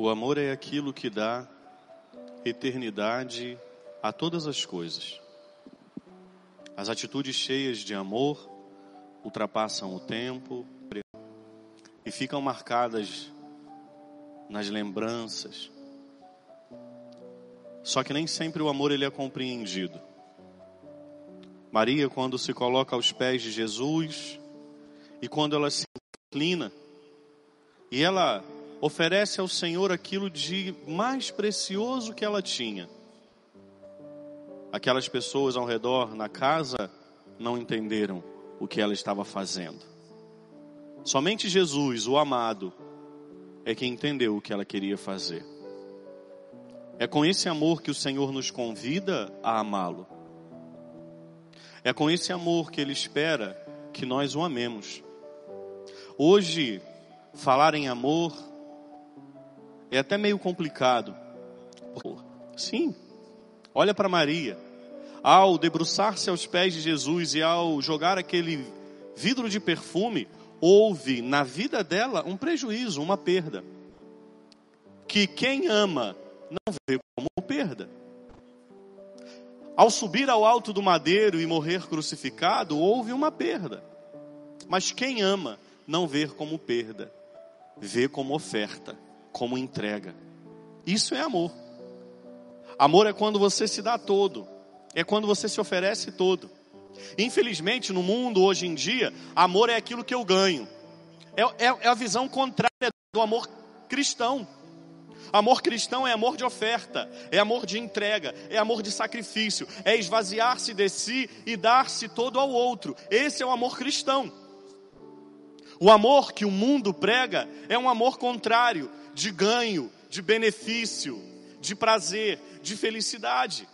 O amor é aquilo que dá eternidade a todas as coisas. As atitudes cheias de amor ultrapassam o tempo e ficam marcadas nas lembranças. Só que nem sempre o amor ele é compreendido. Maria, quando se coloca aos pés de Jesus e quando ela se inclina e ela oferece ao Senhor aquilo de mais precioso que ela tinha. Aquelas pessoas ao redor na casa não entenderam o que ela estava fazendo. Somente Jesus, o amado, é quem entendeu o que ela queria fazer. É com esse amor que o Senhor nos convida a amá-lo. É com esse amor que Ele espera que nós o amemos. Hoje, falar em amor é até meio complicado. Sim, olha para Maria. Ao debruçar-se aos pés de Jesus e ao jogar aquele vidro de perfume, houve na vida dela um prejuízo, uma perda. Que quem ama não vê como perda. Ao subir ao alto do madeiro e morrer crucificado, houve uma perda. Mas quem ama não vê como perda, vê como oferta como entrega. Isso é amor. Amor é quando você se dá todo, é quando você se oferece todo. Infelizmente, no mundo hoje em dia, amor é aquilo que eu ganho. É, é, é a visão contrária do amor cristão. Amor cristão é amor de oferta, é amor de entrega, é amor de sacrifício, é esvaziar-se de si e dar-se todo ao outro. Esse é o amor cristão. O amor que o mundo prega é um amor contrário, de ganho, de benefício, de prazer, de felicidade.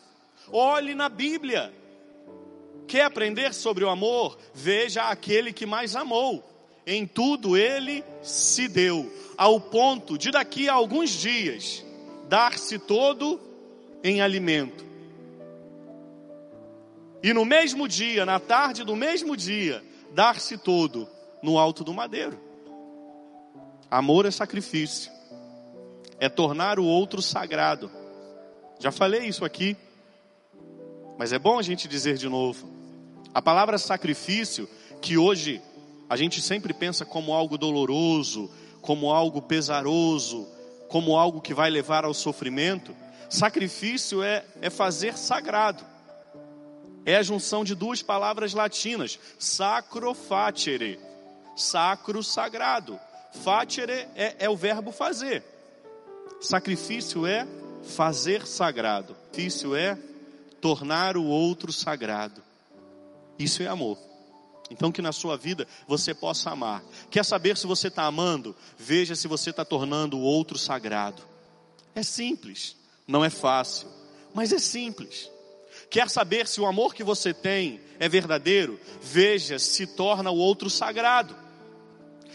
Olhe na Bíblia. Quer aprender sobre o amor? Veja aquele que mais amou. Em tudo ele se deu, ao ponto de daqui a alguns dias dar-se todo em alimento. E no mesmo dia, na tarde do mesmo dia, dar-se todo no alto do madeiro. Amor é sacrifício é tornar o outro sagrado. Já falei isso aqui, mas é bom a gente dizer de novo. A palavra sacrifício, que hoje a gente sempre pensa como algo doloroso, como algo pesaroso, como algo que vai levar ao sofrimento, sacrifício é, é fazer sagrado. É a junção de duas palavras latinas, sacro facere, sacro sagrado. Facere é, é o verbo fazer. Sacrifício é fazer sagrado. Sacrifício é tornar o outro sagrado. Isso é amor. Então que na sua vida você possa amar. Quer saber se você está amando? Veja se você está tornando o outro sagrado. É simples, não é fácil, mas é simples. Quer saber se o amor que você tem é verdadeiro? Veja se torna o outro sagrado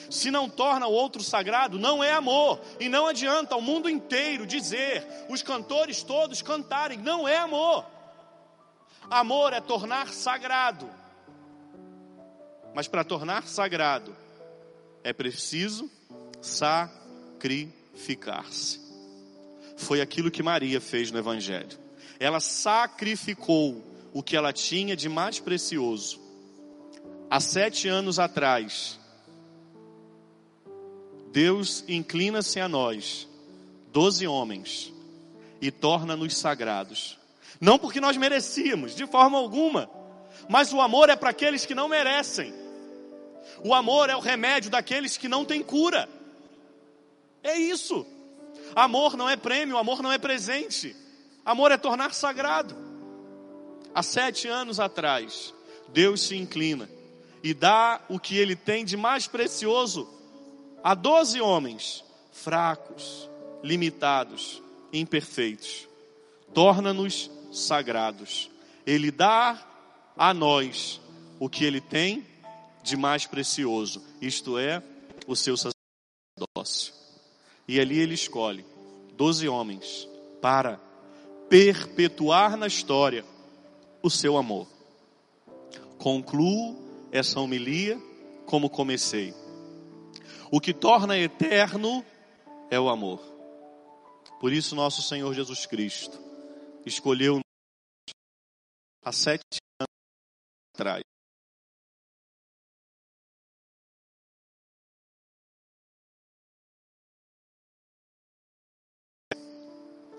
se não torna o outro sagrado, não é amor. E não adianta o mundo inteiro dizer, os cantores todos cantarem, não é amor. Amor é tornar sagrado. Mas para tornar sagrado, é preciso sacrificar-se. Foi aquilo que Maria fez no Evangelho. Ela sacrificou o que ela tinha de mais precioso. Há sete anos atrás, Deus inclina-se a nós, doze homens, e torna-nos sagrados. Não porque nós merecíamos, de forma alguma, mas o amor é para aqueles que não merecem. O amor é o remédio daqueles que não têm cura. É isso. Amor não é prêmio, amor não é presente. Amor é tornar sagrado. Há sete anos atrás, Deus se inclina e dá o que Ele tem de mais precioso a doze homens fracos, limitados, imperfeitos. Torna-nos sagrados. Ele dá a nós o que ele tem de mais precioso, isto é, o seu sacerdócio. E ali ele escolhe doze homens para perpetuar na história o seu amor. Concluo essa homilia como comecei. O que torna eterno é o amor. Por isso, nosso Senhor Jesus Cristo escolheu há sete anos atrás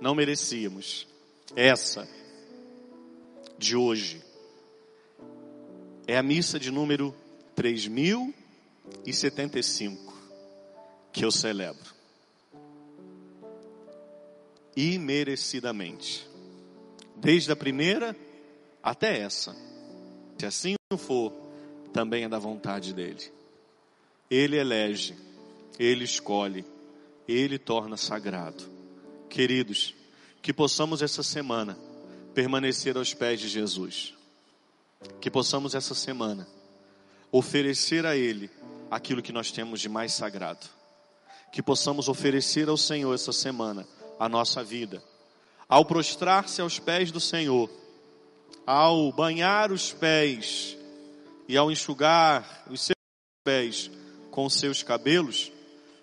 não merecíamos. Essa de hoje é a missa de número 3075 que eu celebro. Imerecidamente. Desde a primeira até essa. Se assim não for, também é da vontade dele. Ele elege, ele escolhe, ele torna sagrado. Queridos, que possamos essa semana permanecer aos pés de Jesus. Que possamos essa semana oferecer a Ele aquilo que nós temos de mais sagrado. Que possamos oferecer ao Senhor essa semana a nossa vida. Ao prostrar-se aos pés do Senhor, ao banhar os pés e ao enxugar os seus pés com seus cabelos,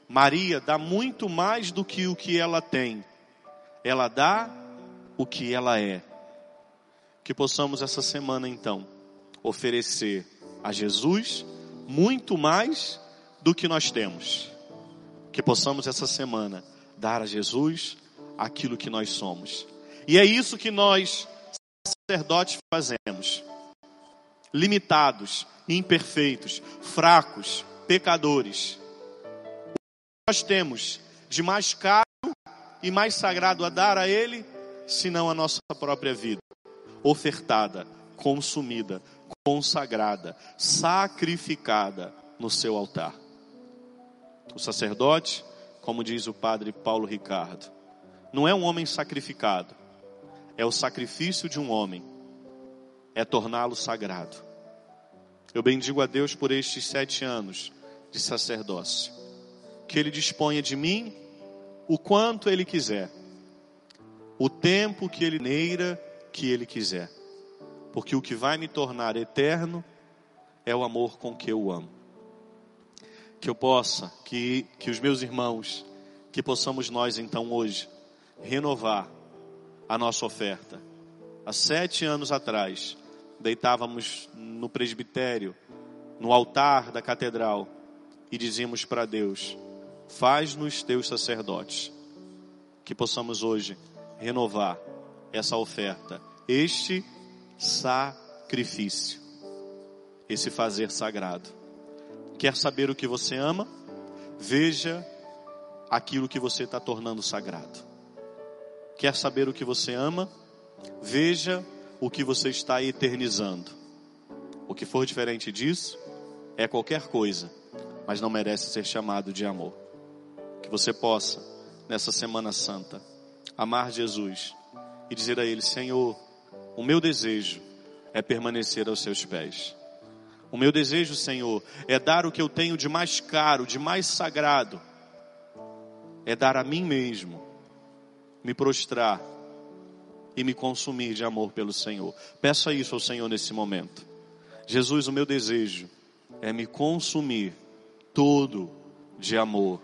Maria dá muito mais do que o que ela tem ela dá o que ela é. Que possamos essa semana então oferecer a Jesus muito mais do que nós temos. Que possamos essa semana dar a Jesus aquilo que nós somos. E é isso que nós, sacerdotes, fazemos. Limitados, imperfeitos, fracos, pecadores. O que nós temos de mais caro e mais sagrado a dar a Ele, senão a nossa própria vida, ofertada, consumida, consagrada, sacrificada no seu altar. O sacerdote, como diz o padre Paulo Ricardo, não é um homem sacrificado, é o sacrifício de um homem, é torná-lo sagrado. Eu bendigo a Deus por estes sete anos de sacerdócio, que Ele disponha de mim o quanto Ele quiser, o tempo que Ele neira que Ele quiser, porque o que vai me tornar eterno é o amor com que eu amo. Que eu possa, que, que os meus irmãos, que possamos nós então hoje renovar a nossa oferta. Há sete anos atrás, deitávamos no presbitério, no altar da catedral, e dizíamos para Deus: Faz-nos teus sacerdotes. Que possamos hoje renovar essa oferta, este sacrifício, esse fazer sagrado. Quer saber o que você ama? Veja aquilo que você está tornando sagrado. Quer saber o que você ama? Veja o que você está eternizando. O que for diferente disso é qualquer coisa, mas não merece ser chamado de amor que você possa, nessa Semana Santa, amar Jesus e dizer a Ele: Senhor, o meu desejo é permanecer aos seus pés. O meu desejo, Senhor, é dar o que eu tenho de mais caro, de mais sagrado, é dar a mim mesmo, me prostrar e me consumir de amor pelo Senhor. Peça isso ao Senhor nesse momento. Jesus, o meu desejo é me consumir todo de amor